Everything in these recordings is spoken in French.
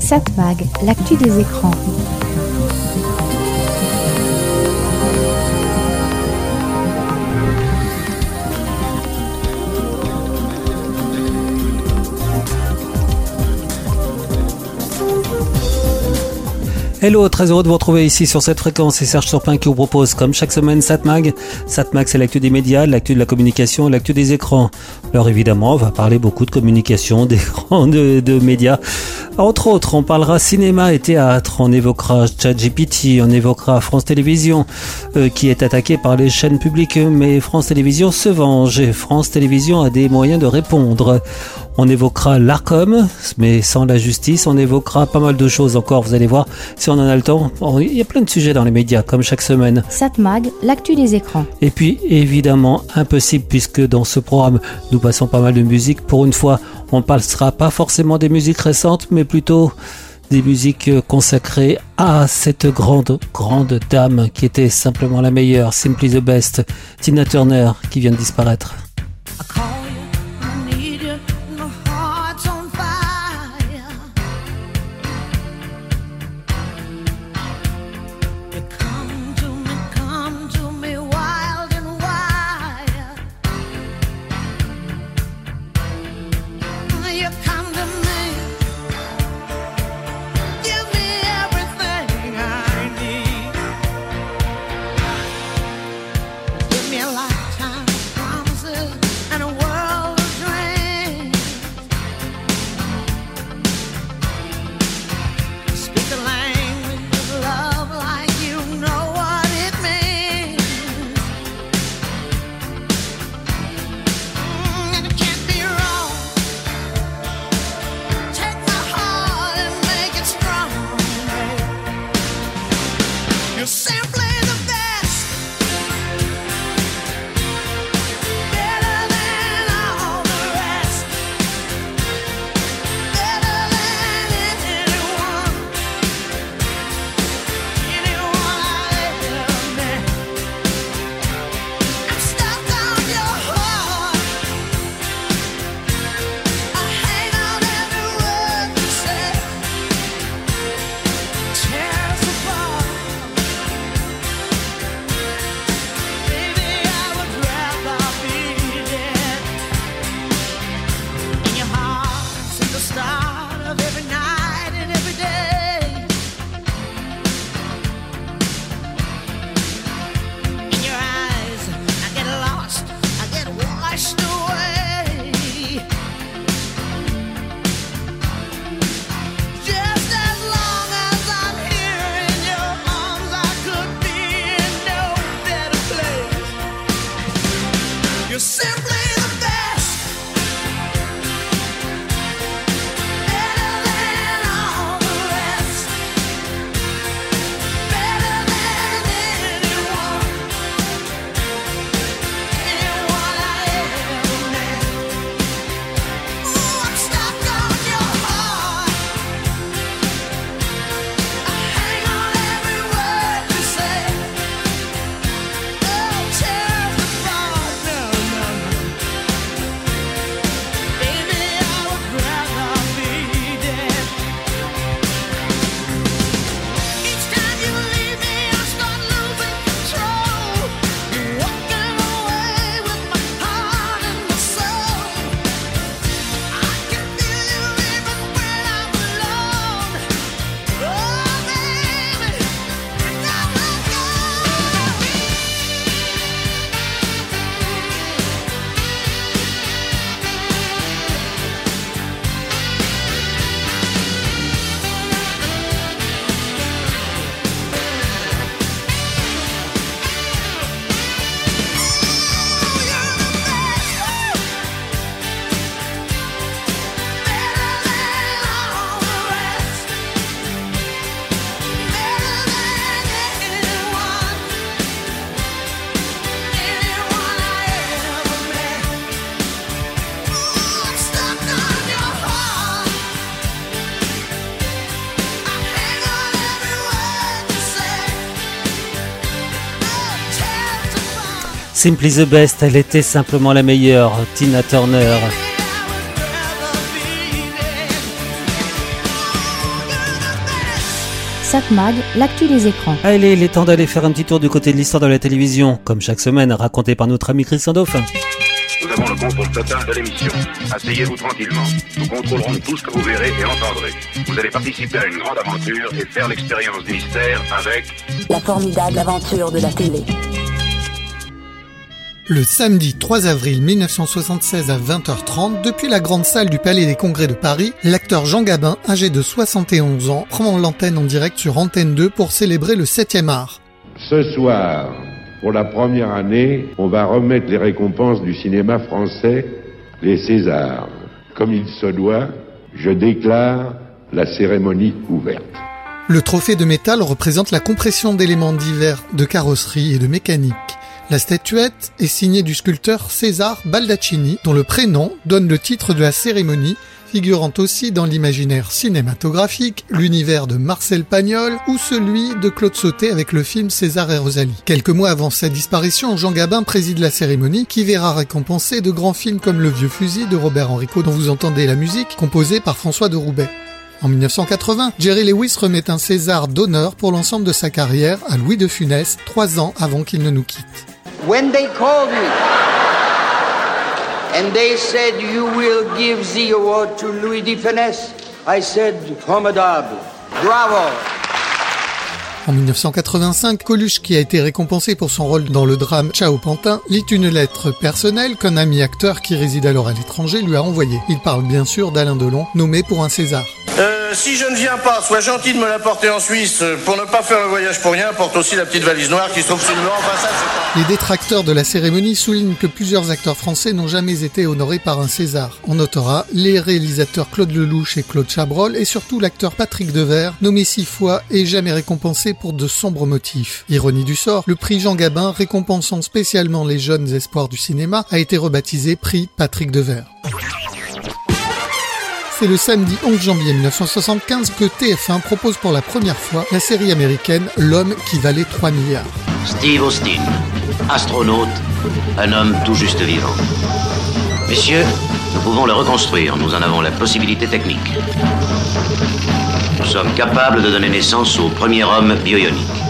Satmag, l'actu des écrans. Hello, très heureux de vous retrouver ici sur cette fréquence. C'est Serge Surpin qui vous propose, comme chaque semaine, Satmag. Satmag, c'est l'actu des médias, l'actu de la communication, l'actu des écrans. Alors évidemment, on va parler beaucoup de communication, d'écrans, de, de médias. Entre autres, on parlera cinéma et théâtre, on évoquera ChatGPT, on évoquera France Télévisions, euh, qui est attaqué par les chaînes publiques, mais France Télévisions se venge et France Télévisions a des moyens de répondre. On évoquera l'ARCOM, mais sans la justice. On évoquera pas mal de choses encore, vous allez voir, si on en a le temps. Il y a plein de sujets dans les médias, comme chaque semaine. Satmag, l'actu des écrans. Et puis, évidemment, impossible, puisque dans ce programme, nous passons pas mal de musique. Pour une fois, on ne passera pas forcément des musiques récentes, mais plutôt des musiques consacrées à cette grande, grande dame qui était simplement la meilleure, simply the best, Tina Turner, qui vient de disparaître. Simply the Best, elle était simplement la meilleure, Tina Turner. Satmag, l'actu des écrans. Allez, il est temps d'aller faire un petit tour du côté de l'histoire de la télévision, comme chaque semaine, raconté par notre ami Christian Dauphin. Nous avons le contrôle total de l'émission. Asseyez-vous tranquillement. Nous contrôlerons tout ce que vous verrez et entendrez. Vous allez participer à une grande aventure et faire l'expérience du mystère avec... La formidable aventure de la télé. Le samedi 3 avril 1976 à 20h30, depuis la grande salle du Palais des Congrès de Paris, l'acteur Jean Gabin, âgé de 71 ans, prend l'antenne en direct sur Antenne 2 pour célébrer le 7e art. Ce soir, pour la première année, on va remettre les récompenses du cinéma français, les Césars. Comme il se doit, je déclare la cérémonie ouverte. Le trophée de métal représente la compression d'éléments divers de carrosserie et de mécanique. La statuette est signée du sculpteur César Baldaccini, dont le prénom donne le titre de la cérémonie, figurant aussi dans l'imaginaire cinématographique, l'univers de Marcel Pagnol ou celui de Claude Sauté avec le film César et Rosalie. Quelques mois avant sa disparition, Jean Gabin préside la cérémonie qui verra récompenser de grands films comme Le Vieux Fusil de Robert Enrico dont vous entendez la musique, composée par François de Roubaix. En 1980, Jerry Lewis remet un César d'honneur pour l'ensemble de sa carrière à Louis de Funès, trois ans avant qu'il ne nous quitte. When they called me and they said you will give the award to Louis de Funès, I said formidable, bravo. En 1985, Coluche, qui a été récompensé pour son rôle dans le drame Ciao Pantin, lit une lettre personnelle qu'un ami acteur qui réside alors à l'étranger lui a envoyée. Il parle bien sûr d'Alain Delon, nommé pour un César. Euh, si je ne viens pas, sois gentil de me l'apporter en Suisse. Pour ne pas faire le voyage pour rien, porte aussi la petite valise noire qui se trouve sous le en passage. Les détracteurs de la cérémonie soulignent que plusieurs acteurs français n'ont jamais été honorés par un César. On notera les réalisateurs Claude Lelouch et Claude Chabrol et surtout l'acteur Patrick Devers, nommé six fois et jamais récompensé pour de sombres motifs. Ironie du sort, le prix Jean Gabin, récompensant spécialement les jeunes espoirs du cinéma, a été rebaptisé prix Patrick Devers. C'est le samedi 11 janvier 1975 que TF1 propose pour la première fois la série américaine L'homme qui valait 3 milliards. Steve Austin, astronaute, un homme tout juste vivant. Messieurs, nous pouvons le reconstruire, nous en avons la possibilité technique. Nous sommes capables de donner naissance au premier homme bioionique.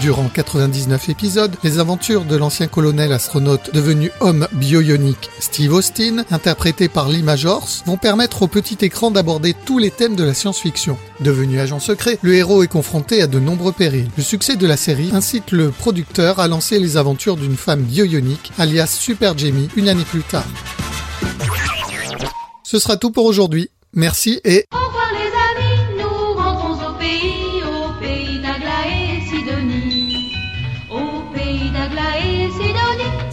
Durant 99 épisodes, les aventures de l'ancien colonel astronaute devenu homme bioionique Steve Austin, interprété par Lee Majors, vont permettre au petit écran d'aborder tous les thèmes de la science-fiction. Devenu agent secret, le héros est confronté à de nombreux périls. Le succès de la série incite le producteur à lancer les aventures d'une femme bioionique, alias Super Jamie, une année plus tard. Ce sera tout pour aujourd'hui. Merci et...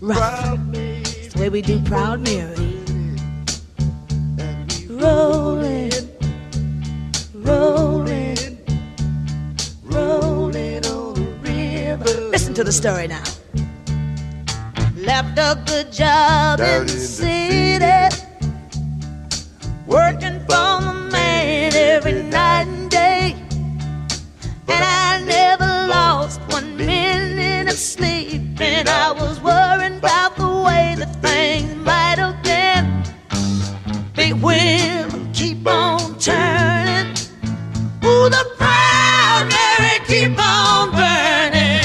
rough. It's the way we do Proud Mary. Rolling, rolling, rolling on the river. Listen to the story now. Left a good job in the city, working for the man every night Wheel keep on turning. Ooh, the proud Mary keep on burning.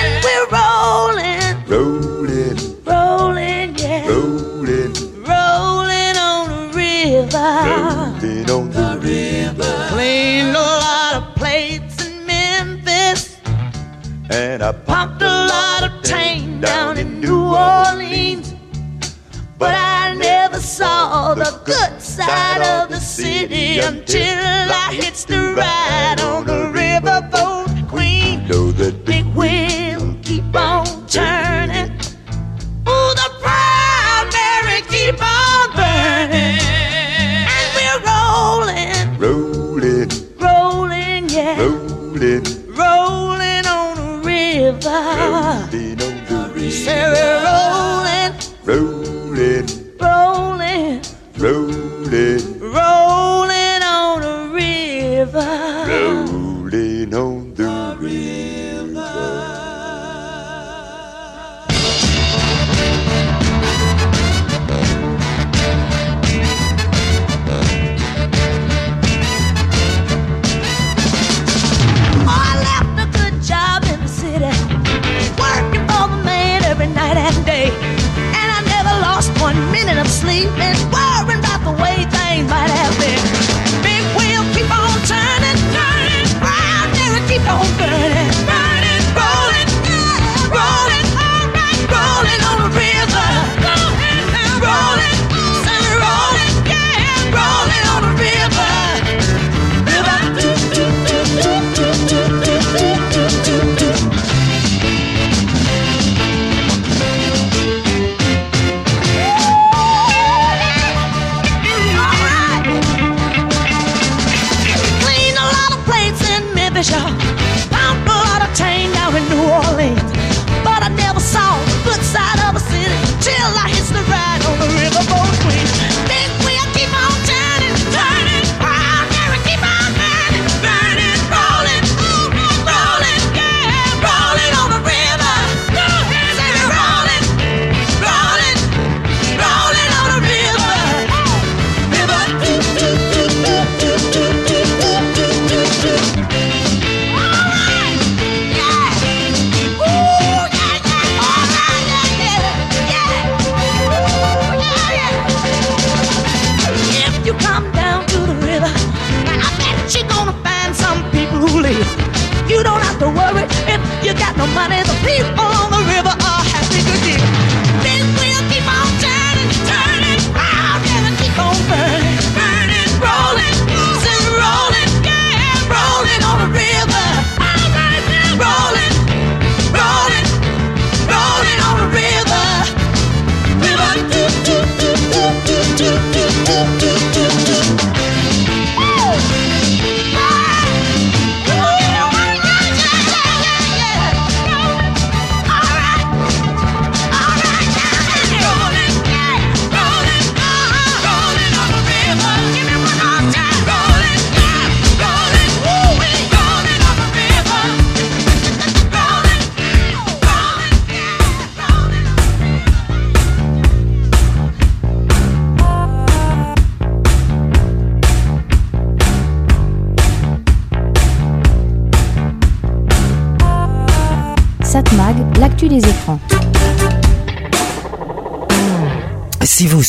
And we're rolling, Rolling, rolling, yeah. rolling, Rolling on the river. rolling on the river. Cleaned a lot of plates in Memphis. And I Pumped a lot of tang down in New Orleans. good side of the city until I hits the ride on the riverboat. Queen. Know the big wheel keep on turning, oh the primary keep on burning, and we're rolling, rolling, rolling, yeah, rolling, rolling on the river. Rolling.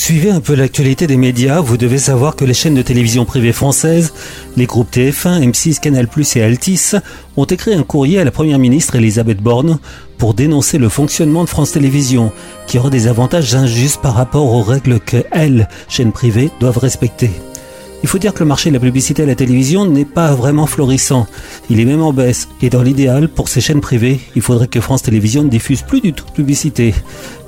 Suivez un peu l'actualité des médias, vous devez savoir que les chaînes de télévision privées françaises, les groupes TF1, M6, Canal+, et Altis ont écrit un courrier à la première ministre Elisabeth Borne pour dénoncer le fonctionnement de France Télévisions, qui aura des avantages injustes par rapport aux règles que elles, chaînes privées, doivent respecter. Il faut dire que le marché de la publicité à la télévision n'est pas vraiment florissant. Il est même en baisse. Et dans l'idéal, pour ces chaînes privées, il faudrait que France Télévisions ne diffuse plus du tout de publicité.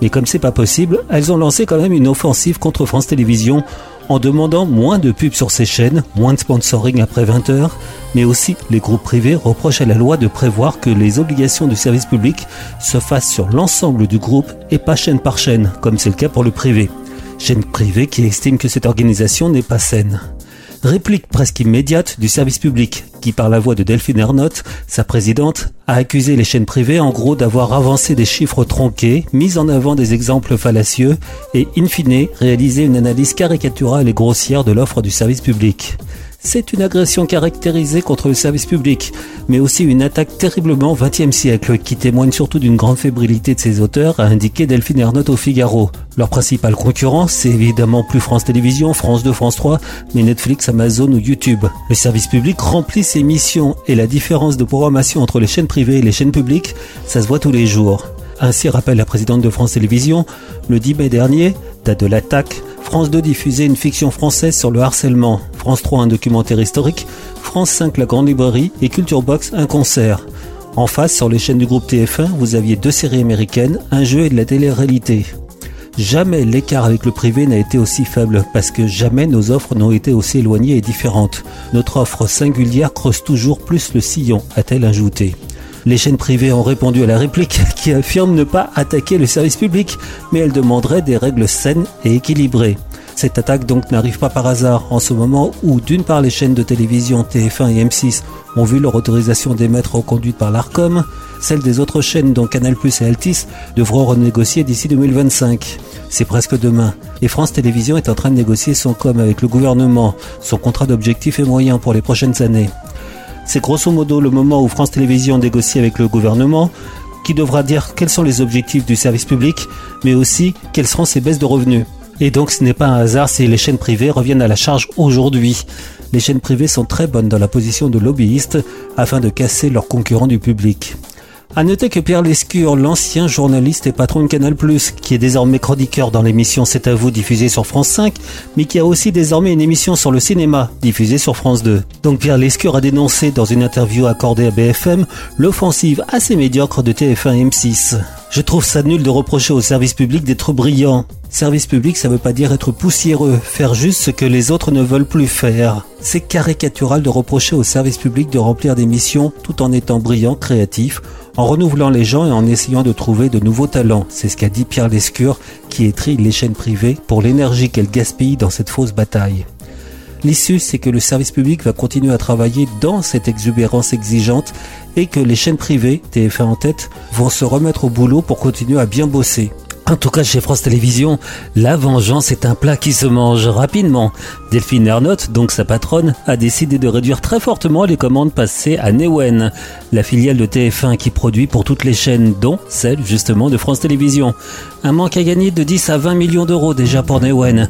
Mais comme c'est pas possible, elles ont lancé quand même une offensive contre France Télévisions en demandant moins de pubs sur ces chaînes, moins de sponsoring après 20 heures, mais aussi les groupes privés reprochent à la loi de prévoir que les obligations du service public se fassent sur l'ensemble du groupe et pas chaîne par chaîne, comme c'est le cas pour le privé. Chaîne privée qui estime que cette organisation n'est pas saine. Réplique presque immédiate du service public, qui par la voix de Delphine Ernotte, sa présidente, a accusé les chaînes privées en gros d'avoir avancé des chiffres tronqués, mis en avant des exemples fallacieux et, in fine, réalisé une analyse caricaturale et grossière de l'offre du service public. C'est une agression caractérisée contre le service public, mais aussi une attaque terriblement 20e siècle, qui témoigne surtout d'une grande fébrilité de ses auteurs, a indiqué Delphine Ernotte au Figaro. Leur principal concurrent, c'est évidemment plus France Télévisions, France 2, France 3, mais Netflix, Amazon ou YouTube. Le service public remplit ses missions et la différence de programmation entre les chaînes privées et les chaînes publiques, ça se voit tous les jours. Ainsi rappelle la présidente de France Télévisions, le 10 mai dernier, date de l'attaque, France 2 diffusait une fiction française sur le harcèlement, France 3 un documentaire historique, France 5 la grande librairie et Culture Box un concert. En face, sur les chaînes du groupe TF1, vous aviez deux séries américaines, un jeu et de la télé-réalité. Jamais l'écart avec le privé n'a été aussi faible parce que jamais nos offres n'ont été aussi éloignées et différentes. Notre offre singulière creuse toujours plus le sillon, a-t-elle ajouté. Les chaînes privées ont répondu à la réplique qui affirme ne pas attaquer le service public, mais elles demanderaient des règles saines et équilibrées. Cette attaque donc n'arrive pas par hasard en ce moment où d'une part les chaînes de télévision TF1 et M6 ont vu leur autorisation d'émettre reconduite par l'ARCOM, celles des autres chaînes dont Canal+, et Altis devront renégocier d'ici 2025. C'est presque demain. Et France Télévisions est en train de négocier son com avec le gouvernement, son contrat d'objectifs et moyens pour les prochaines années. C'est grosso modo le moment où France Télévisions négocie avec le gouvernement, qui devra dire quels sont les objectifs du service public, mais aussi quelles seront ses baisses de revenus. Et donc ce n'est pas un hasard si les chaînes privées reviennent à la charge aujourd'hui. Les chaînes privées sont très bonnes dans la position de lobbyistes afin de casser leurs concurrents du public. À noter que Pierre Lescure, l'ancien journaliste et patron de Canal+, qui est désormais chroniqueur dans l'émission C'est à vous diffusée sur France 5, mais qui a aussi désormais une émission sur le cinéma diffusée sur France 2. Donc Pierre Lescure a dénoncé dans une interview accordée à BFM l'offensive assez médiocre de TF1 et M6. Je trouve ça nul de reprocher au service public d'être brillant. Service public, ça veut pas dire être poussiéreux, faire juste ce que les autres ne veulent plus faire. C'est caricatural de reprocher au service public de remplir des missions tout en étant brillant, créatif, en renouvelant les gens et en essayant de trouver de nouveaux talents. C'est ce qu'a dit Pierre Lescure, qui étrit les chaînes privées pour l'énergie qu'elles gaspillent dans cette fausse bataille. L'issue, c'est que le service public va continuer à travailler dans cette exubérance exigeante et que les chaînes privées, TF1 en tête, vont se remettre au boulot pour continuer à bien bosser. En tout cas, chez France Télévisions, la vengeance est un plat qui se mange rapidement. Delphine Ernotte, donc sa patronne, a décidé de réduire très fortement les commandes passées à Newen, la filiale de TF1 qui produit pour toutes les chaînes, dont celle justement de France Télévisions. Un manque à gagner de 10 à 20 millions d'euros déjà pour Newen.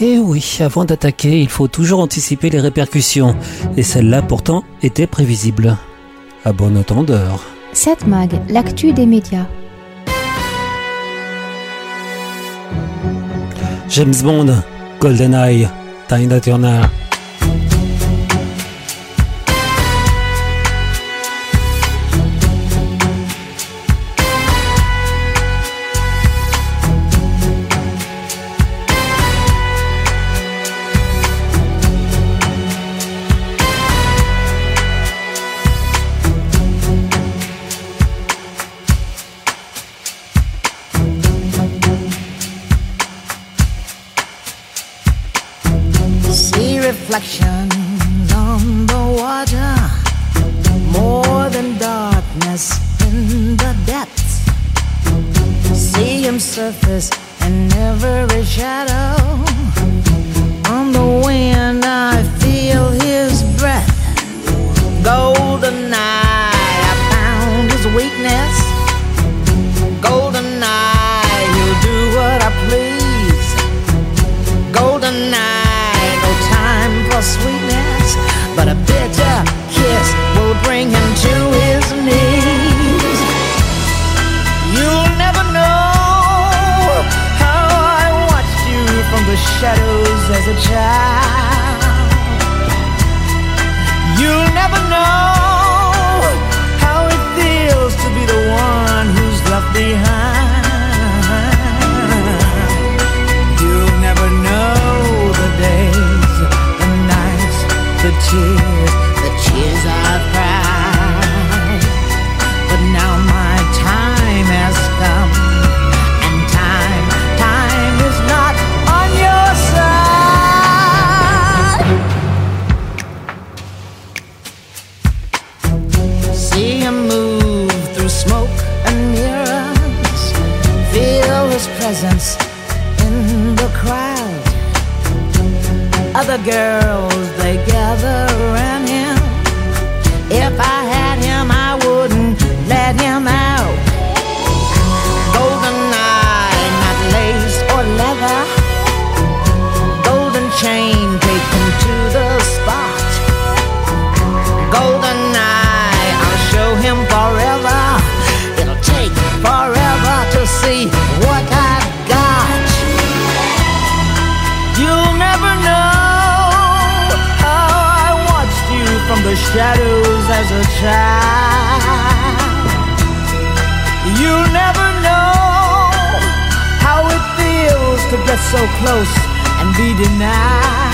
Et oui, avant d'attaquer, il faut toujours anticiper les répercussions. Et celle-là pourtant était prévisible. À bon entendeur. Satmag, l'actu des médias. James Bond, GoldenEye, Tina Turner. Shadows as a child. You'll never know how it feels to get so close and be denied.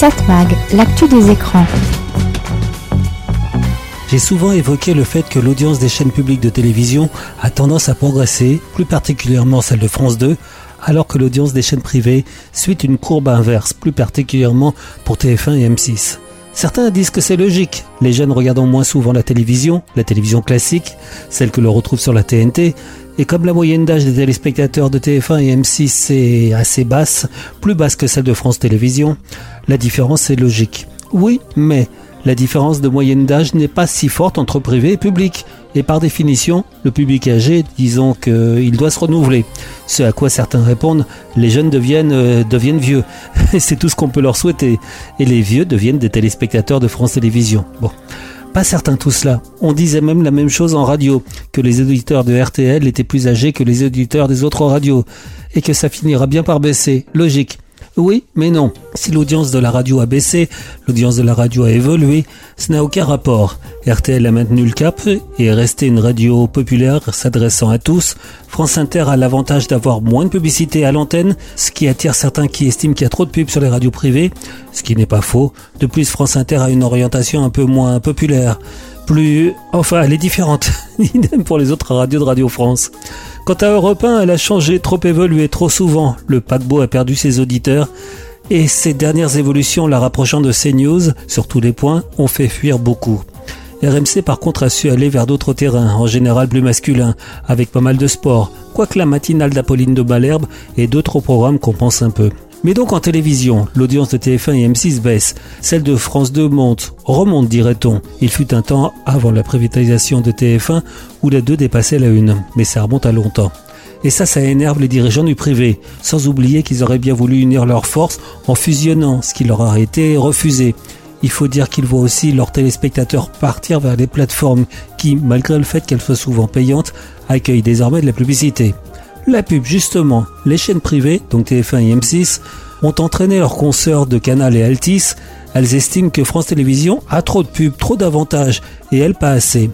Satmag, l'actu des écrans. J'ai souvent évoqué le fait que l'audience des chaînes publiques de télévision a tendance à progresser, plus particulièrement celle de France 2, alors que l'audience des chaînes privées suit une courbe inverse, plus particulièrement pour TF1 et M6. Certains disent que c'est logique, les jeunes regardant moins souvent la télévision, la télévision classique, celle que l'on retrouve sur la TNT, et comme la moyenne d'âge des téléspectateurs de TF1 et M6 est assez basse, plus basse que celle de France Télévisions, la différence est logique. Oui, mais la différence de moyenne d'âge n'est pas si forte entre privé et public. Et par définition, le public âgé, disons qu'il doit se renouveler. Ce à quoi certains répondent, les jeunes deviennent, euh, vieux. C'est tout ce qu'on peut leur souhaiter. Et les vieux deviennent des téléspectateurs de France Télévisions. Bon. Pas certain tout cela. On disait même la même chose en radio, que les auditeurs de RTL étaient plus âgés que les auditeurs des autres radios, et que ça finira bien par baisser. Logique. Oui, mais non. Si l'audience de la radio a baissé, l'audience de la radio a évolué, ce n'a aucun rapport. RTL a maintenu le cap et est resté une radio populaire s'adressant à tous. France Inter a l'avantage d'avoir moins de publicité à l'antenne, ce qui attire certains qui estiment qu'il y a trop de pubs sur les radios privées, ce qui n'est pas faux. De plus, France Inter a une orientation un peu moins populaire plus... Enfin, elle est différente. Idem pour les autres radios de Radio France. Quant à Europe 1, elle a changé, trop évolué, trop souvent. Le paquebot a perdu ses auditeurs. Et ces dernières évolutions, la rapprochant de CNews, sur tous les points, ont fait fuir beaucoup. RMC par contre a su aller vers d'autres terrains, en général plus masculins, avec pas mal de sport, quoique la matinale d'Apolline de Malherbe et d'autres programmes compensent un peu. Mais donc en télévision, l'audience de TF1 et M6 baisse, celle de France 2 monte, remonte dirait-on. Il fut un temps avant la privatisation de TF1 où les deux dépassaient la une, mais ça remonte à longtemps. Et ça, ça énerve les dirigeants du privé, sans oublier qu'ils auraient bien voulu unir leurs forces en fusionnant, ce qui leur a été refusé. Il faut dire qu'ils voient aussi leurs téléspectateurs partir vers des plateformes qui, malgré le fait qu'elles soient souvent payantes, accueillent désormais de la publicité. La pub, justement, les chaînes privées, donc TF1 et M6, ont entraîné leurs consoeurs de Canal et Altis. Elles estiment que France Télévisions a trop de pubs, trop d'avantages, et elles pas assez.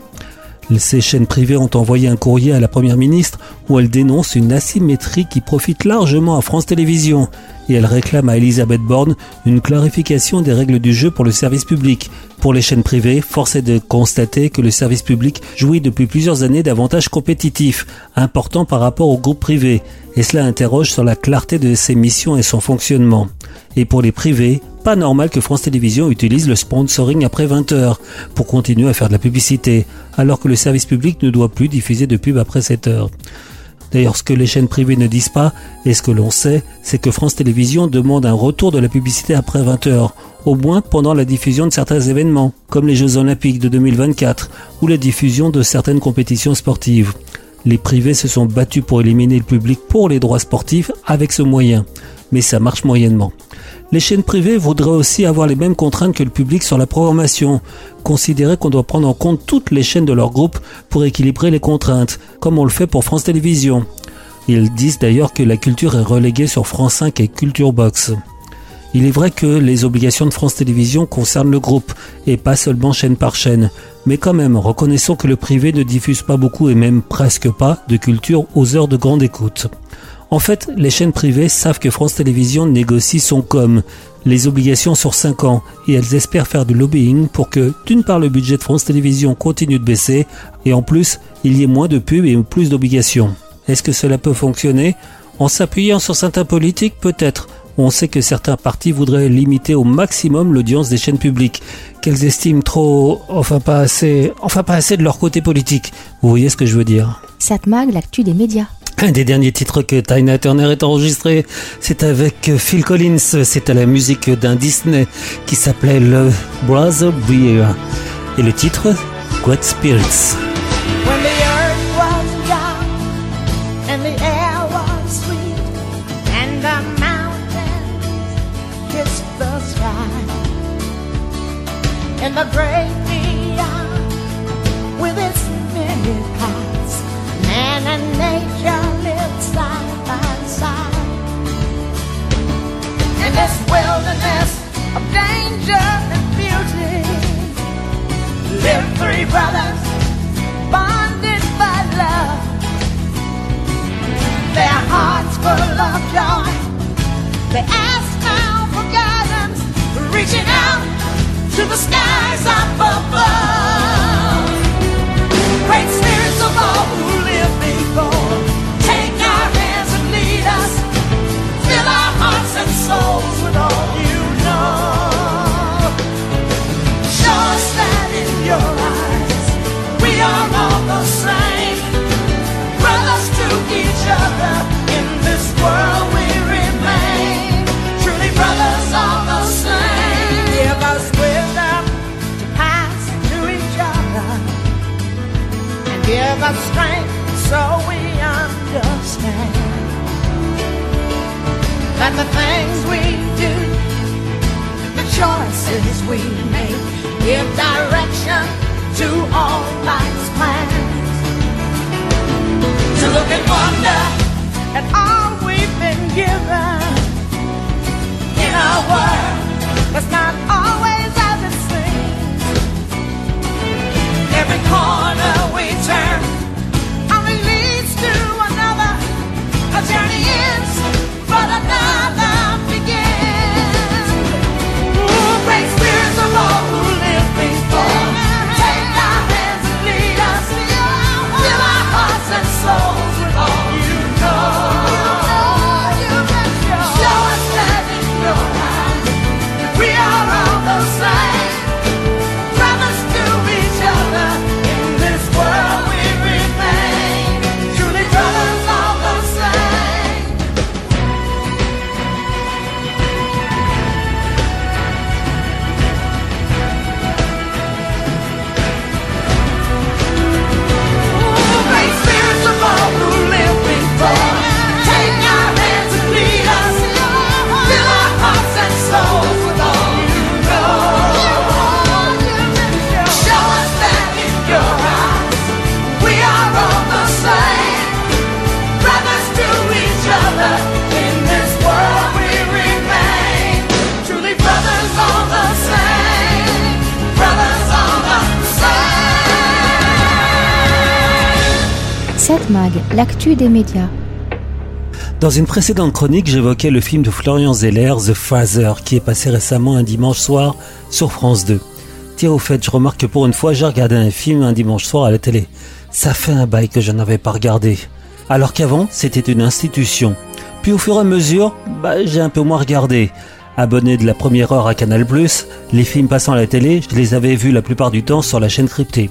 Ces chaînes privées ont envoyé un courrier à la Première ministre où elle dénonce une asymétrie qui profite largement à France Télévisions et elle réclame à Elisabeth Borne une clarification des règles du jeu pour le service public. Pour les chaînes privées, force est de constater que le service public jouit depuis plusieurs années d'avantages compétitifs, importants par rapport au groupe privé, et cela interroge sur la clarté de ses missions et son fonctionnement. Et pour les privés, pas normal que France Télévisions utilise le sponsoring après 20 heures pour continuer à faire de la publicité, alors que le service public ne doit plus diffuser de pub après 7 heures. D'ailleurs, ce que les chaînes privées ne disent pas, et ce que l'on sait, c'est que France Télévisions demande un retour de la publicité après 20 heures, au moins pendant la diffusion de certains événements, comme les Jeux Olympiques de 2024, ou la diffusion de certaines compétitions sportives. Les privés se sont battus pour éliminer le public pour les droits sportifs avec ce moyen, mais ça marche moyennement. Les chaînes privées voudraient aussi avoir les mêmes contraintes que le public sur la programmation, considérer qu'on doit prendre en compte toutes les chaînes de leur groupe pour équilibrer les contraintes, comme on le fait pour France Télévisions. Ils disent d'ailleurs que la culture est reléguée sur France 5 et Culture Box. Il est vrai que les obligations de France Télévisions concernent le groupe et pas seulement chaîne par chaîne, mais quand même reconnaissons que le privé ne diffuse pas beaucoup et même presque pas de culture aux heures de grande écoute. En fait, les chaînes privées savent que France Télévisions négocie son com, les obligations sur 5 ans, et elles espèrent faire du lobbying pour que, d'une part, le budget de France Télévisions continue de baisser, et en plus, il y ait moins de pubs et plus d'obligations. Est-ce que cela peut fonctionner? En s'appuyant sur certains politiques, peut-être. On sait que certains partis voudraient limiter au maximum l'audience des chaînes publiques, qu'elles estiment trop, enfin pas assez, enfin pas assez de leur côté politique. Vous voyez ce que je veux dire? Satmag, l'actu des médias. Un des derniers titres que Tina Turner est enregistré, c'est avec Phil Collins. C'est à la musique d'un Disney qui s'appelait le Brother Beer. Et le titre, Great Spirits. The earth this wilderness of danger and beauty, lived three brothers bonded by love. Their hearts full of joy. They ask now for guidance, reaching out to the skies up above. To all life's plans. To look and wonder at all we've been given in a world that's not always Satmag, l'actu des médias. Dans une précédente chronique, j'évoquais le film de Florian Zeller, The Father, qui est passé récemment un dimanche soir sur France 2. Tiens, au fait, je remarque que pour une fois, j'ai regardé un film un dimanche soir à la télé. Ça fait un bail que je n'avais pas regardé. Alors qu'avant, c'était une institution. Puis au fur et à mesure, bah, j'ai un peu moins regardé. Abonné de la première heure à Canal+, les films passant à la télé, je les avais vus la plupart du temps sur la chaîne cryptée.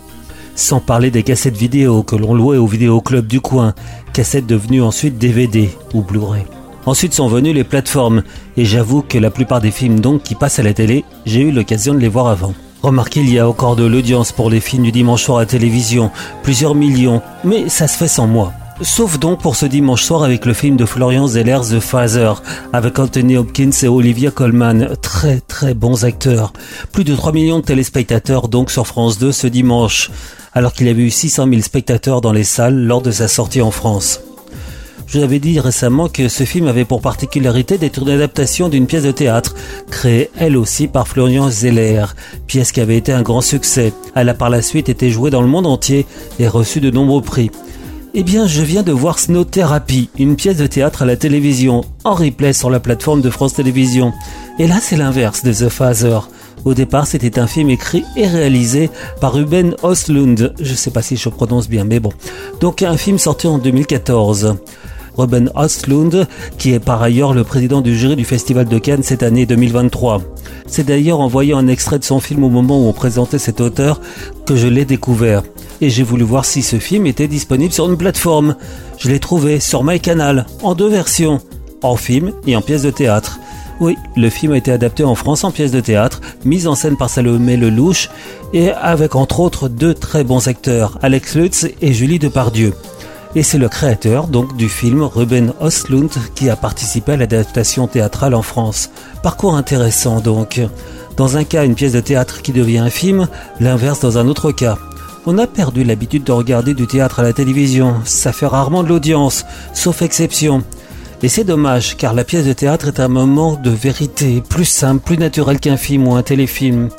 Sans parler des cassettes vidéo que l'on louait au vidéoclub du coin, cassettes devenues ensuite DVD ou Blu-ray. Ensuite sont venues les plateformes, et j'avoue que la plupart des films donc qui passent à la télé, j'ai eu l'occasion de les voir avant. Remarquez, il y a encore de l'audience pour les films du dimanche soir à télévision, plusieurs millions, mais ça se fait sans moi. Sauf donc pour ce dimanche soir avec le film de Florian Zeller The Father, avec Anthony Hopkins et Olivia Colman, très très bons acteurs. Plus de 3 millions de téléspectateurs donc sur France 2 ce dimanche, alors qu'il y avait eu 600 000 spectateurs dans les salles lors de sa sortie en France. Je vous avais dit récemment que ce film avait pour particularité d'être une adaptation d'une pièce de théâtre, créée elle aussi par Florian Zeller, pièce qui avait été un grand succès. Elle a par la suite été jouée dans le monde entier et reçu de nombreux prix. Eh bien, je viens de voir Snow Therapy, une pièce de théâtre à la télévision, en replay sur la plateforme de France Télévisions. Et là, c'est l'inverse de The Father. Au départ, c'était un film écrit et réalisé par Ruben Oslund. Je sais pas si je prononce bien, mais bon. Donc, un film sorti en 2014. Ruben Oslund, qui est par ailleurs le président du jury du Festival de Cannes cette année 2023. C'est d'ailleurs en voyant un extrait de son film au moment où on présentait cet auteur que je l'ai découvert et j'ai voulu voir si ce film était disponible sur une plateforme. Je l'ai trouvé sur MyCanal, en deux versions, en film et en pièce de théâtre. Oui, le film a été adapté en France en pièce de théâtre, mise en scène par Salomé Lelouch et avec entre autres deux très bons acteurs, Alex Lutz et Julie Depardieu. Et c'est le créateur donc du film Ruben Ostlund qui a participé à l'adaptation théâtrale en France. Parcours intéressant donc. Dans un cas, une pièce de théâtre qui devient un film, l'inverse dans un autre cas. On a perdu l'habitude de regarder du théâtre à la télévision, ça fait rarement de l'audience, sauf exception. Et c'est dommage, car la pièce de théâtre est un moment de vérité, plus simple, plus naturel qu'un film ou un téléfilm.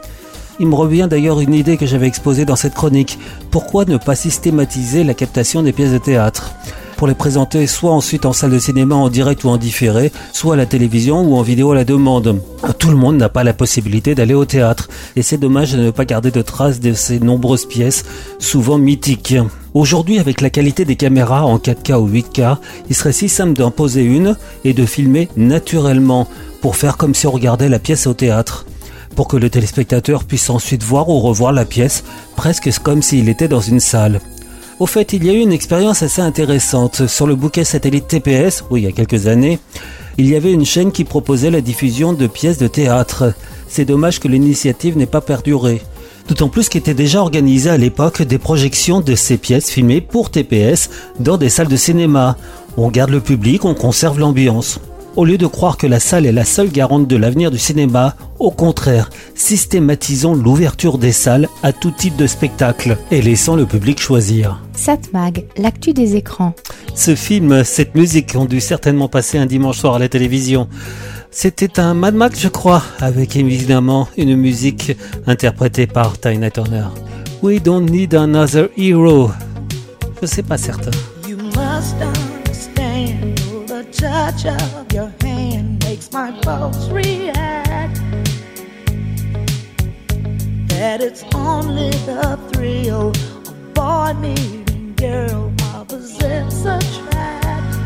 Il me revient d'ailleurs une idée que j'avais exposée dans cette chronique. Pourquoi ne pas systématiser la captation des pièces de théâtre? Pour les présenter soit ensuite en salle de cinéma en direct ou en différé, soit à la télévision ou en vidéo à la demande. Tout le monde n'a pas la possibilité d'aller au théâtre et c'est dommage de ne pas garder de traces de ces nombreuses pièces, souvent mythiques. Aujourd'hui, avec la qualité des caméras en 4K ou 8K, il serait si simple d'en poser une et de filmer naturellement pour faire comme si on regardait la pièce au théâtre pour que le téléspectateur puisse ensuite voir ou revoir la pièce, presque comme s'il était dans une salle. Au fait, il y a eu une expérience assez intéressante. Sur le bouquet satellite TPS, oui, il y a quelques années, il y avait une chaîne qui proposait la diffusion de pièces de théâtre. C'est dommage que l'initiative n'ait pas perduré. D'autant plus qu'étaient déjà organisées à l'époque des projections de ces pièces filmées pour TPS dans des salles de cinéma. On garde le public, on conserve l'ambiance. Au lieu de croire que la salle est la seule garante de l'avenir du cinéma, au contraire, systématisons l'ouverture des salles à tout type de spectacle et laissons le public choisir. Satmag, l'actu des écrans. Ce film, cette musique ont dû certainement passer un dimanche soir à la télévision. C'était un Mad Max, je crois, avec évidemment une musique interprétée par Tina Turner. We don't need another hero. Je sais pas certain. Touch of your hand makes my pulse react. That it's only the thrill of boy meeting girl opposites attract.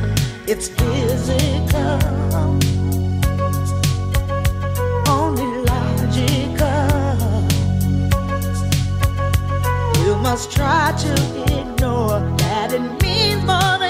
It's physical, only logical. You must try to ignore that it means more than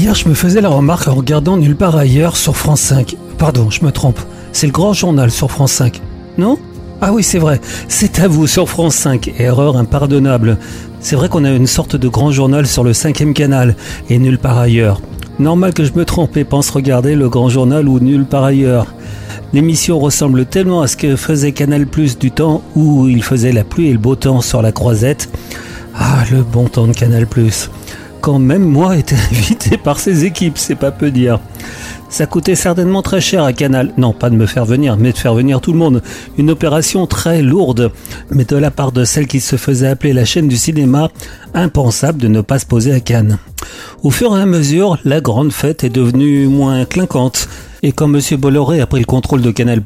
Hier, je me faisais la remarque en regardant Nulle part ailleurs sur France 5. Pardon, je me trompe. C'est le grand journal sur France 5. Non? Ah oui, c'est vrai. C'est à vous sur France 5. Erreur impardonnable. C'est vrai qu'on a une sorte de grand journal sur le cinquième canal et Nulle part ailleurs. Normal que je me trompe et pense regarder le grand journal ou Nulle part ailleurs. L'émission ressemble tellement à ce que faisait Canal Plus du temps où il faisait la pluie et le beau temps sur la croisette. Ah, le bon temps de Canal Plus quand même moi était invité par ses équipes, c'est pas peu dire. Ça coûtait certainement très cher à Canal. Non, pas de me faire venir, mais de faire venir tout le monde. Une opération très lourde, mais de la part de celle qui se faisait appeler la chaîne du cinéma, impensable de ne pas se poser à Cannes. Au fur et à mesure, la grande fête est devenue moins clinquante. Et quand Monsieur Bolloré a pris le contrôle de Canal+,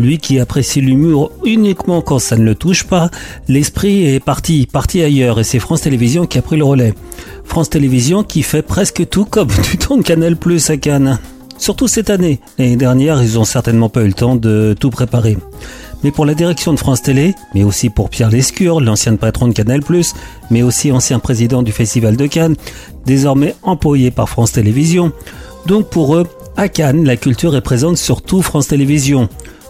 lui qui apprécie l'humour uniquement quand ça ne le touche pas, l'esprit est parti, parti ailleurs et c'est France Télévisions qui a pris le relais. France Télévisions qui fait presque tout comme du temps de Canal+ à Cannes. Surtout cette année. L'année dernière, ils ont certainement pas eu le temps de tout préparer. Mais pour la direction de France Télé, mais aussi pour Pierre Lescure, l'ancien patron de Canal+, mais aussi ancien président du Festival de Cannes, désormais employé par France Télévisions. Donc pour eux, à Cannes, la culture est présente sur tout France Télévisions.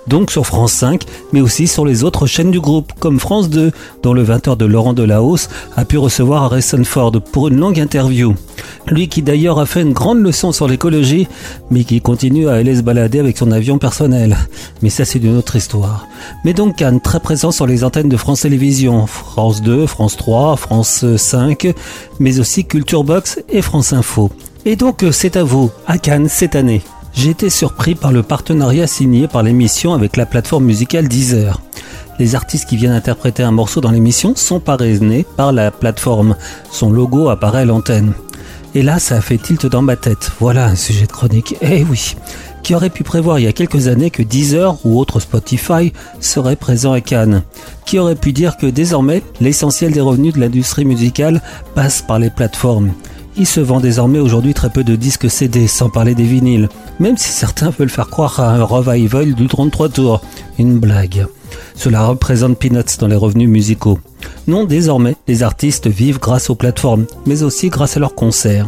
Donc sur France 5, mais aussi sur les autres chaînes du groupe, comme France 2, dont le 20h de Laurent Delahousse a pu recevoir Harrison Ford pour une longue interview. Lui qui d'ailleurs a fait une grande leçon sur l'écologie, mais qui continue à aller se balader avec son avion personnel. Mais ça c'est une autre histoire. Mais donc Cannes, très présent sur les antennes de France Télévisions, France 2, France 3, France 5, mais aussi Culture Box et France Info. Et donc c'est à vous, à Cannes cette année. J'ai été surpris par le partenariat signé par l'émission avec la plateforme musicale Deezer. Les artistes qui viennent interpréter un morceau dans l'émission sont parrainés par la plateforme. Son logo apparaît à l'antenne. Et là, ça a fait tilt dans ma tête. Voilà un sujet de chronique. Eh oui Qui aurait pu prévoir il y a quelques années que Deezer ou autre Spotify serait présent à Cannes? Qui aurait pu dire que désormais, l'essentiel des revenus de l'industrie musicale passe par les plateformes? Il se vend désormais aujourd'hui très peu de disques CD, sans parler des vinyles, même si certains veulent faire croire à un revival du 33 tours. Une blague. Cela représente peanuts dans les revenus musicaux. Non, désormais, les artistes vivent grâce aux plateformes, mais aussi grâce à leurs concerts.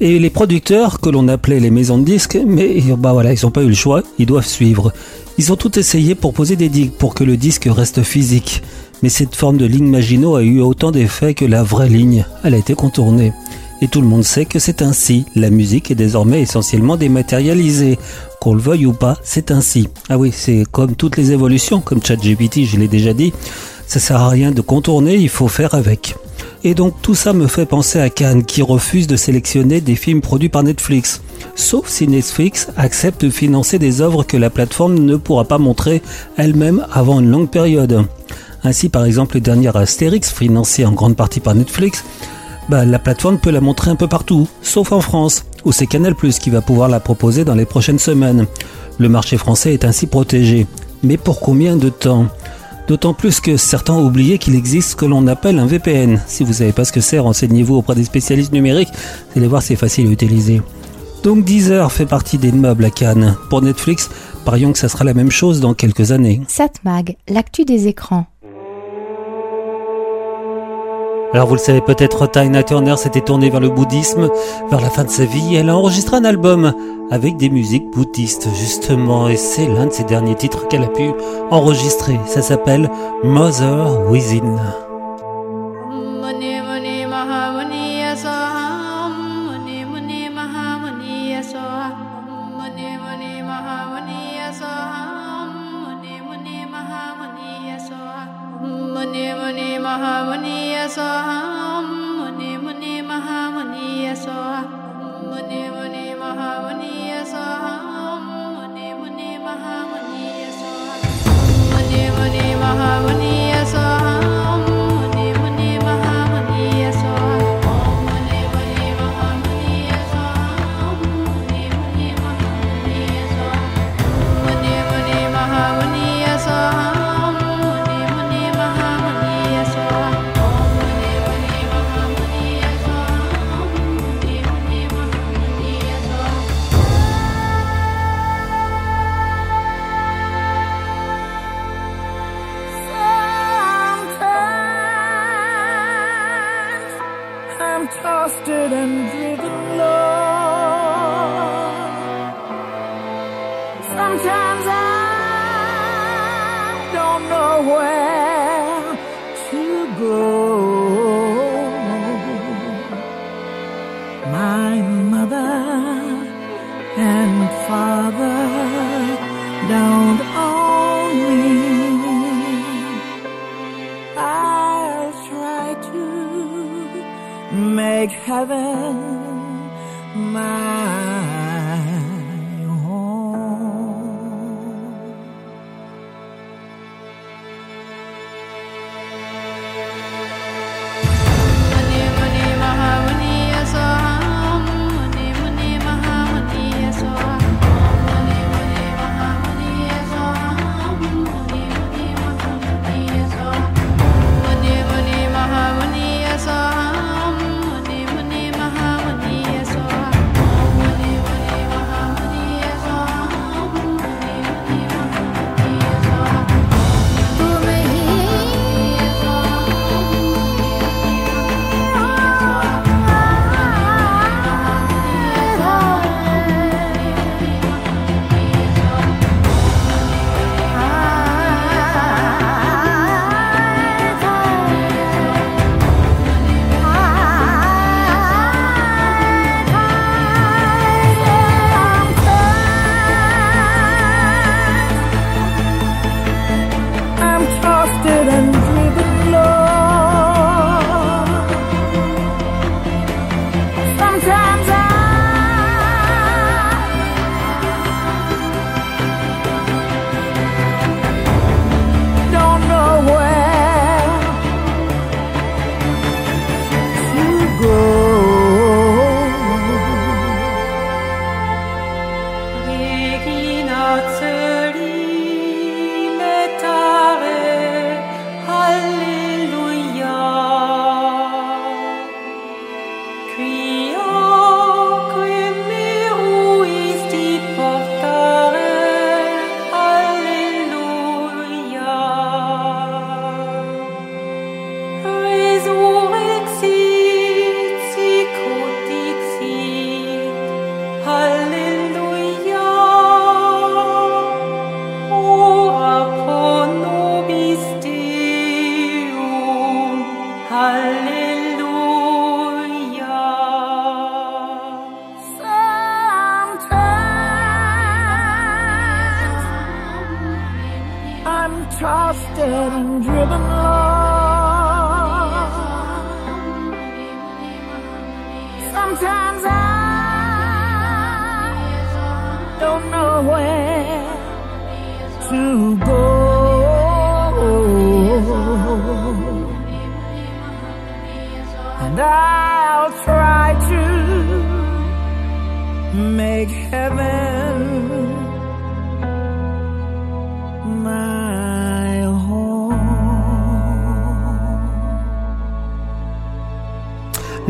Et les producteurs, que l'on appelait les maisons de disques, mais bah voilà, ils n'ont pas eu le choix, ils doivent suivre. Ils ont tout essayé pour poser des digues pour que le disque reste physique. Mais cette forme de ligne Maginot a eu autant d'effet que la vraie ligne, elle a été contournée. Et tout le monde sait que c'est ainsi. La musique est désormais essentiellement dématérialisée. Qu'on le veuille ou pas, c'est ainsi. Ah oui, c'est comme toutes les évolutions, comme ChatGPT, je l'ai déjà dit. Ça sert à rien de contourner, il faut faire avec. Et donc tout ça me fait penser à Cannes qui refuse de sélectionner des films produits par Netflix. Sauf si Netflix accepte de financer des œuvres que la plateforme ne pourra pas montrer elle-même avant une longue période. Ainsi par exemple le dernier Astérix, financé en grande partie par Netflix, bah, la plateforme peut la montrer un peu partout, sauf en France, où c'est Canal ⁇ qui va pouvoir la proposer dans les prochaines semaines. Le marché français est ainsi protégé. Mais pour combien de temps? D'autant plus que certains ont oublié qu'il existe ce que l'on appelle un VPN. Si vous savez pas ce que c'est, renseignez-vous auprès des spécialistes numériques, vous allez voir c'est facile à utiliser. Donc Deezer fait partie des meubles à Cannes. Pour Netflix, parions que ça sera la même chose dans quelques années. Satmag, l'actu des écrans. Alors vous le savez peut-être, Tina Turner s'était tournée vers le bouddhisme vers la fin de sa vie. Elle a enregistré un album avec des musiques bouddhistes justement et c'est l'un de ses derniers titres qu'elle a pu enregistrer. Ça s'appelle Mother Within. saw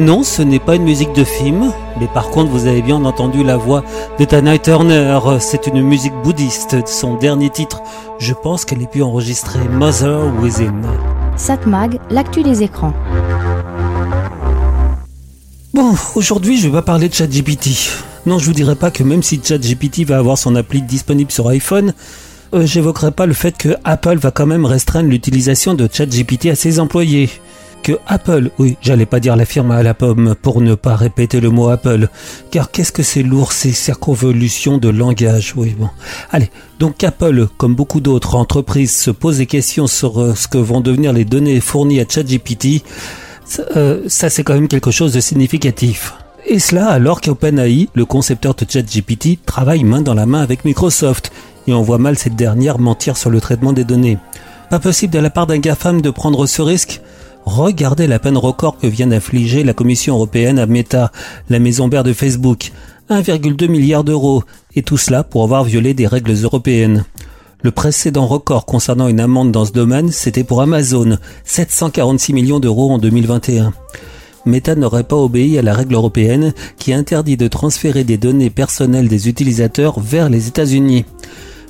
Non, ce n'est pas une musique de film, mais par contre vous avez bien entendu la voix de Tana Turner. C'est une musique bouddhiste. Son dernier titre, je pense qu'elle est pu enregistrer Mother Within. Satmag, l'actu des écrans. Bon, aujourd'hui je vais pas parler de ChatGPT. Non, je vous dirai pas que même si ChatGPT va avoir son appli disponible sur iPhone, euh, j'évoquerai pas le fait que Apple va quand même restreindre l'utilisation de ChatGPT à ses employés. Que Apple, oui, j'allais pas dire la firme à la pomme pour ne pas répéter le mot Apple, car qu'est-ce que c'est lourd ces circonvolutions de langage, oui bon. Allez, donc Apple, comme beaucoup d'autres entreprises, se pose des questions sur euh, ce que vont devenir les données fournies à ChatGPT. Ça, euh, ça c'est quand même quelque chose de significatif. Et cela alors qu'OpenAI, le concepteur de ChatGPT, travaille main dans la main avec Microsoft, et on voit mal cette dernière mentir sur le traitement des données. Pas possible de la part d'un GAFAM de prendre ce risque? Regardez la peine record que vient d'infliger la Commission européenne à Meta, la maison mère de Facebook. 1,2 milliard d'euros, et tout cela pour avoir violé des règles européennes. Le précédent record concernant une amende dans ce domaine, c'était pour Amazon, 746 millions d'euros en 2021. Meta n'aurait pas obéi à la règle européenne qui interdit de transférer des données personnelles des utilisateurs vers les États-Unis.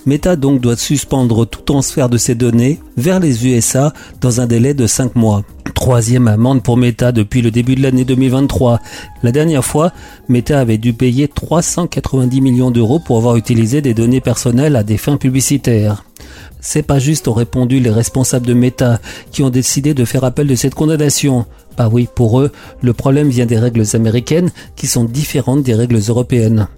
Meta donc doit suspendre tout transfert de ces données vers les USA dans un délai de 5 mois. Troisième amende pour Meta depuis le début de l'année 2023. La dernière fois, Meta avait dû payer 390 millions d'euros pour avoir utilisé des données personnelles à des fins publicitaires. C'est pas juste, ont répondu les responsables de Meta, qui ont décidé de faire appel de cette condamnation. Bah oui, pour eux, le problème vient des règles américaines qui sont différentes des règles européennes.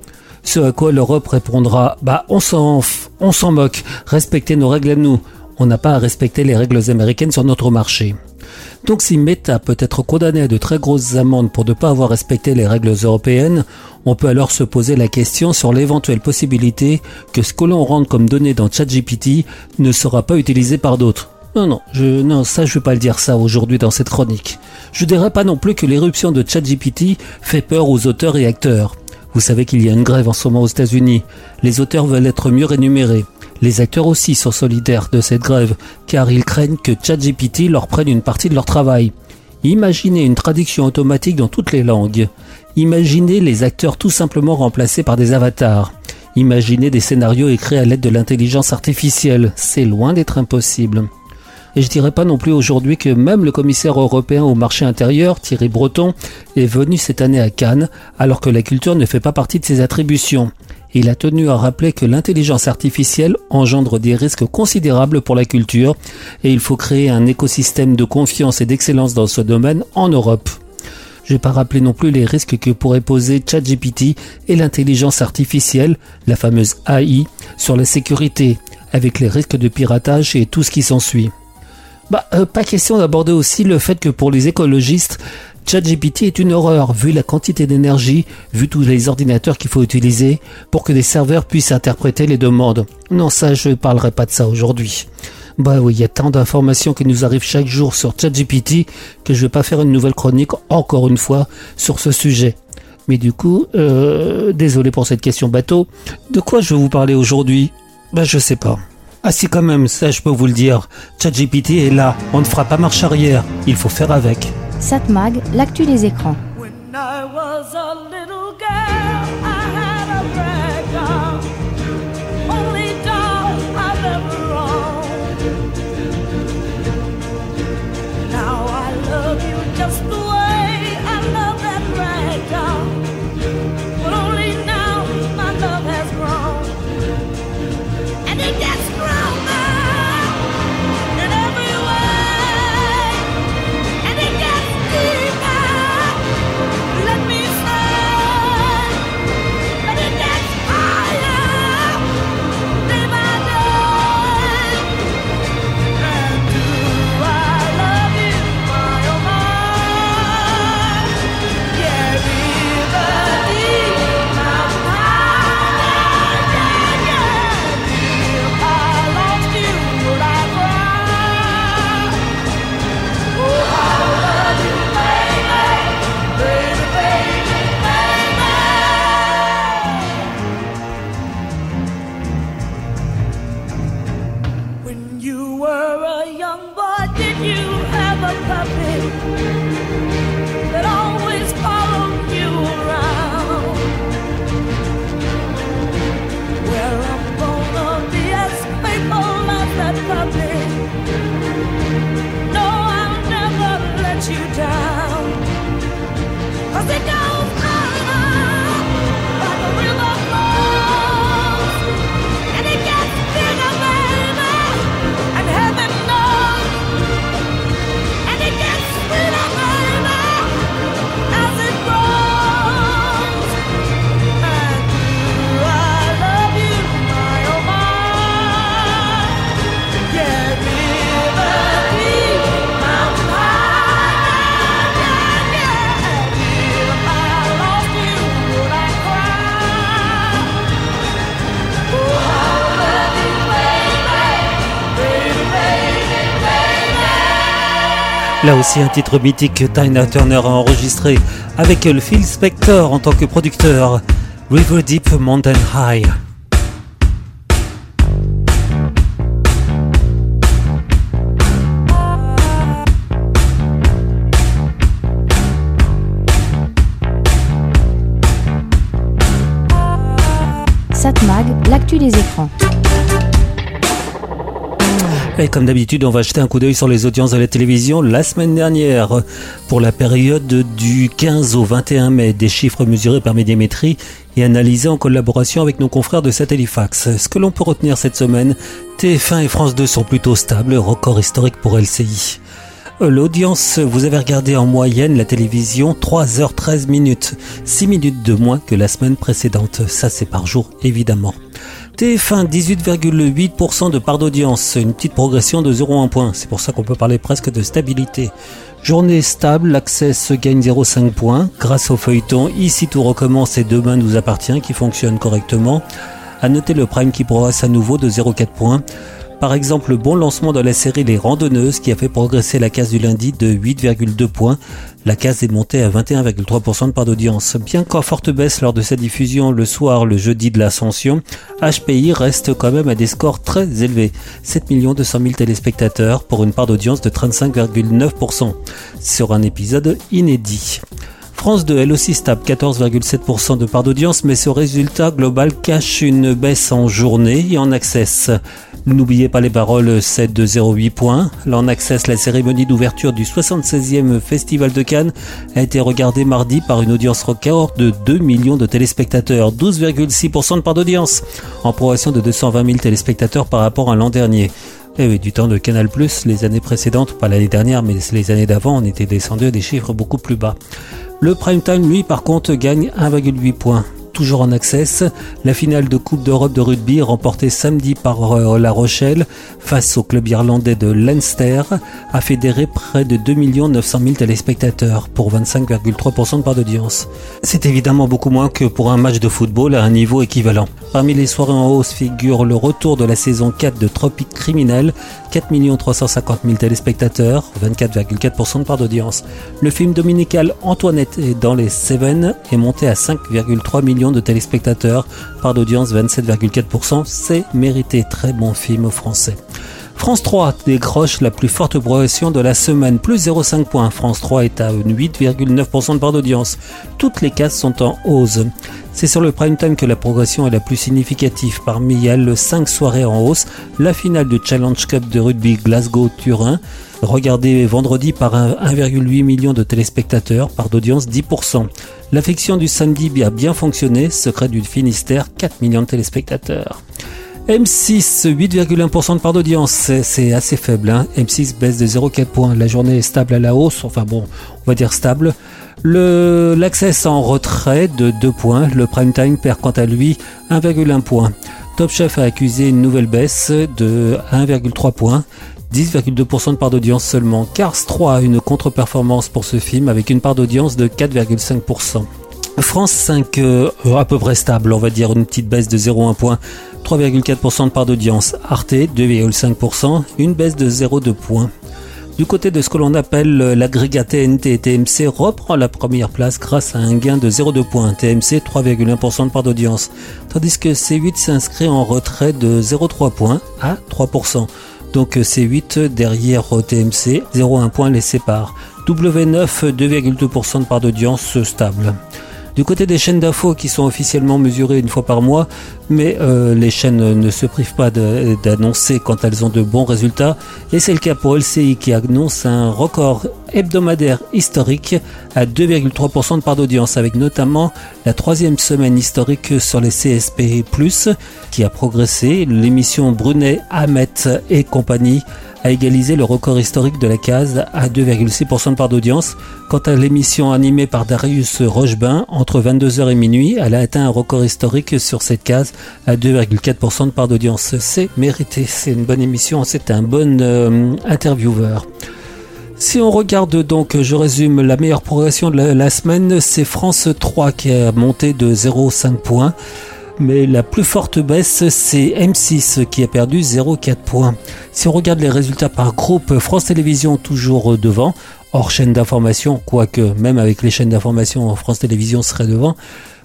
Ce à quoi l'Europe répondra Bah, on s'en, on s'en moque, respectez nos règles à nous. On n'a pas à respecter les règles américaines sur notre marché. Donc si Meta peut être condamné à de très grosses amendes pour ne pas avoir respecté les règles européennes, on peut alors se poser la question sur l'éventuelle possibilité que ce que l'on rentre comme données dans ChatGPT ne sera pas utilisé par d'autres. Non, non, je, non, ça je vais pas le dire ça aujourd'hui dans cette chronique. Je dirais pas non plus que l'éruption de ChatGPT fait peur aux auteurs et acteurs. Vous savez qu'il y a une grève en ce moment aux États-Unis. Les auteurs veulent être mieux rémunérés. Les acteurs aussi sont solidaires de cette grève, car ils craignent que ChatGPT leur prenne une partie de leur travail. Imaginez une traduction automatique dans toutes les langues. Imaginez les acteurs tout simplement remplacés par des avatars. Imaginez des scénarios écrits à l'aide de l'intelligence artificielle. C'est loin d'être impossible. Et je dirais pas non plus aujourd'hui que même le commissaire européen au marché intérieur, Thierry Breton, est venu cette année à Cannes, alors que la culture ne fait pas partie de ses attributions. Il a tenu à rappeler que l'intelligence artificielle engendre des risques considérables pour la culture et il faut créer un écosystème de confiance et d'excellence dans ce domaine en Europe. Je vais pas rappeler non plus les risques que pourrait poser ChatGPT et l'intelligence artificielle, la fameuse AI, sur la sécurité, avec les risques de piratage et tout ce qui s'ensuit. Bah, euh, pas question d'aborder aussi le fait que pour les écologistes, ChatGPT est une horreur, vu la quantité d'énergie, vu tous les ordinateurs qu'il faut utiliser pour que des serveurs puissent interpréter les demandes. Non, ça, je ne parlerai pas de ça aujourd'hui. Bah oui, il y a tant d'informations qui nous arrivent chaque jour sur ChatGPT que je vais pas faire une nouvelle chronique encore une fois sur ce sujet. Mais du coup, euh, désolé pour cette question bateau. De quoi je vais vous parler aujourd'hui? Bah je sais pas. Ah si quand même, ça je peux vous le dire. ChatGPT est là, on ne fera pas marche arrière, il faut faire avec. Satmag, l'actu des écrans. When I was a Là aussi un titre mythique que Tina Turner a enregistré avec Phil Spector en tant que producteur. River Deep Mountain High. Satmag, l'actu des écrans. Et comme d'habitude, on va jeter un coup d'œil sur les audiences de la télévision la semaine dernière. Pour la période du 15 au 21 mai, des chiffres mesurés par Médiamétrie et analysés en collaboration avec nos confrères de Satellifax. Ce que l'on peut retenir cette semaine, TF1 et France 2 sont plutôt stables, record historique pour LCI. Euh, L'audience, vous avez regardé en moyenne la télévision 3h13 minutes, 6 minutes de moins que la semaine précédente. Ça c'est par jour évidemment. TF1 18,8% de part d'audience, une petite progression de 0,1 point. C'est pour ça qu'on peut parler presque de stabilité. Journée stable, l'accès se gagne 0,5 points grâce au feuilleton Ici tout recommence et demain nous appartient qui fonctionne correctement. À noter le prime qui progresse à nouveau de 0,4 points. Par exemple, le bon lancement de la série Les Randonneuses qui a fait progresser la case du lundi de 8,2 points. La case est montée à 21,3% de part d'audience. Bien qu'en forte baisse lors de sa diffusion le soir le jeudi de l'Ascension, HPI reste quand même à des scores très élevés. 7 200 000 téléspectateurs pour une part d'audience de 35,9% sur un épisode inédit. France 2, elle aussi stable, 14,7% de part d'audience, mais ce résultat global cache une baisse en journée et en access. N'oubliez pas les paroles 7 de 0,8 points. Là, en access, la cérémonie d'ouverture du 76e Festival de Cannes a été regardée mardi par une audience record de 2 millions de téléspectateurs, 12,6% de part d'audience, en progression de 220 000 téléspectateurs par rapport à l'an dernier. Eh oui, du temps de Canal+, les années précédentes, pas l'année dernière, mais les années d'avant, on était descendu à des chiffres beaucoup plus bas. Le prime time, lui, par contre, gagne 1,8 points. Toujours en access, la finale de Coupe d'Europe de rugby remportée samedi par euh, La Rochelle face au club irlandais de Leinster a fédéré près de 2 900 000 téléspectateurs pour 25,3% de part d'audience. C'est évidemment beaucoup moins que pour un match de football à un niveau équivalent. Parmi les soirées en hausse figure le retour de la saison 4 de Tropique Criminel, 4 350 000 téléspectateurs, 24,4% de part d'audience. Le film dominical Antoinette est dans les Seven est monté à 5,3 millions de téléspectateurs, part d'audience 27,4%. C'est mérité, très bon film français. France 3 décroche la plus forte progression de la semaine, plus 0,5 points. France 3 est à 8,9% de part d'audience. Toutes les cases sont en hausse. C'est sur le prime time que la progression est la plus significative. Parmi elles, 5 soirées en hausse, la finale du Challenge Cup de rugby Glasgow-Turin, regardée vendredi par 1,8 million de téléspectateurs, par d'audience 10%. L'affection du samedi a bien fonctionné, secret du Finistère, 4 millions de téléspectateurs. M6, 8,1% de part d'audience, c'est assez faible. Hein. M6 baisse de 0,4 points. La journée est stable à la hausse, enfin bon, on va dire stable. L'access en retrait de 2 points. Le prime time perd quant à lui 1,1 point. Top Chef a accusé une nouvelle baisse de 1,3 points. 10,2% de part d'audience seulement. Cars 3 a une contre-performance pour ce film avec une part d'audience de 4,5%. France 5 euh, à peu près stable, on va dire une petite baisse de 0,1 point, 3,4% de part d'audience. Arte 2,5%, une baisse de 0,2 points. Du côté de ce que l'on appelle l'agrégat TNT, TMC reprend la première place grâce à un gain de 0,2 points. TMC 3,1% de part d'audience, tandis que C8 s'inscrit en retrait de 0,3 points à 3%. Donc C8 derrière TMC, 0,1 point les sépare. W9, 2,2% de part d'audience stable. Du côté des chaînes d'infos qui sont officiellement mesurées une fois par mois, mais euh, les chaînes ne se privent pas d'annoncer quand elles ont de bons résultats. Et c'est le cas pour LCI qui annonce un record hebdomadaire historique à 2,3% de part d'audience, avec notamment la troisième semaine historique sur les CSP+, qui a progressé. L'émission Brunet, Hamet et compagnie a égalisé le record historique de la case à 2,6% de part d'audience. Quant à l'émission animée par Darius Rochebain, entre 22h et minuit, elle a atteint un record historique sur cette case à 2,4% de part d'audience. C'est mérité, c'est une bonne émission, c'est un bon euh, intervieweur. Si on regarde donc, je résume, la meilleure progression de la, la semaine, c'est France 3 qui a monté de 0,5 points mais la plus forte baisse, c'est M6 qui a perdu 0,4 points. Si on regarde les résultats par groupe, France Télévisions toujours devant, hors chaîne d'information, quoique même avec les chaînes d'information, France Télévisions serait devant.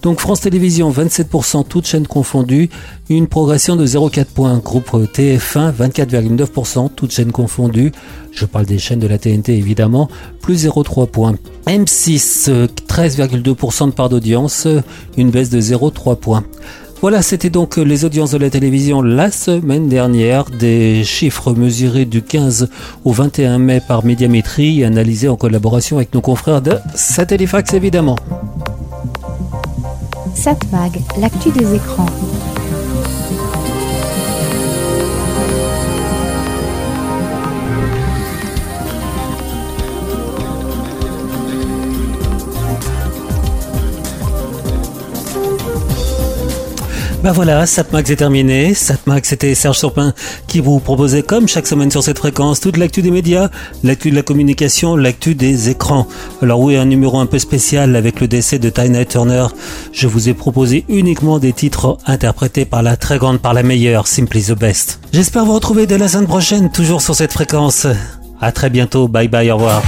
Donc France Télévisions 27%, toutes chaînes confondues, une progression de 0,4 points. Groupe TF1 24,9%, toutes chaînes confondues. Je parle des chaînes de la TNT évidemment, plus 0,3 points. M6 13,2% de part d'audience, une baisse de 0,3 points. Voilà, c'était donc les audiences de la télévision la semaine dernière, des chiffres mesurés du 15 au 21 mai par Médiamétrie analysés en collaboration avec nos confrères de Satellifax évidemment. Satmag, l'actu des écrans. Bah voilà, Satmax est terminé. Satmax, c'était Serge Surpin qui vous proposait, comme chaque semaine sur cette fréquence, toute l'actu des médias, l'actu de la communication, l'actu des écrans. Alors oui, un numéro un peu spécial avec le décès de Tina Turner. Je vous ai proposé uniquement des titres interprétés par la très grande, par la meilleure, Simply the Best. J'espère vous retrouver dès la semaine prochaine, toujours sur cette fréquence. À très bientôt. Bye bye, au revoir.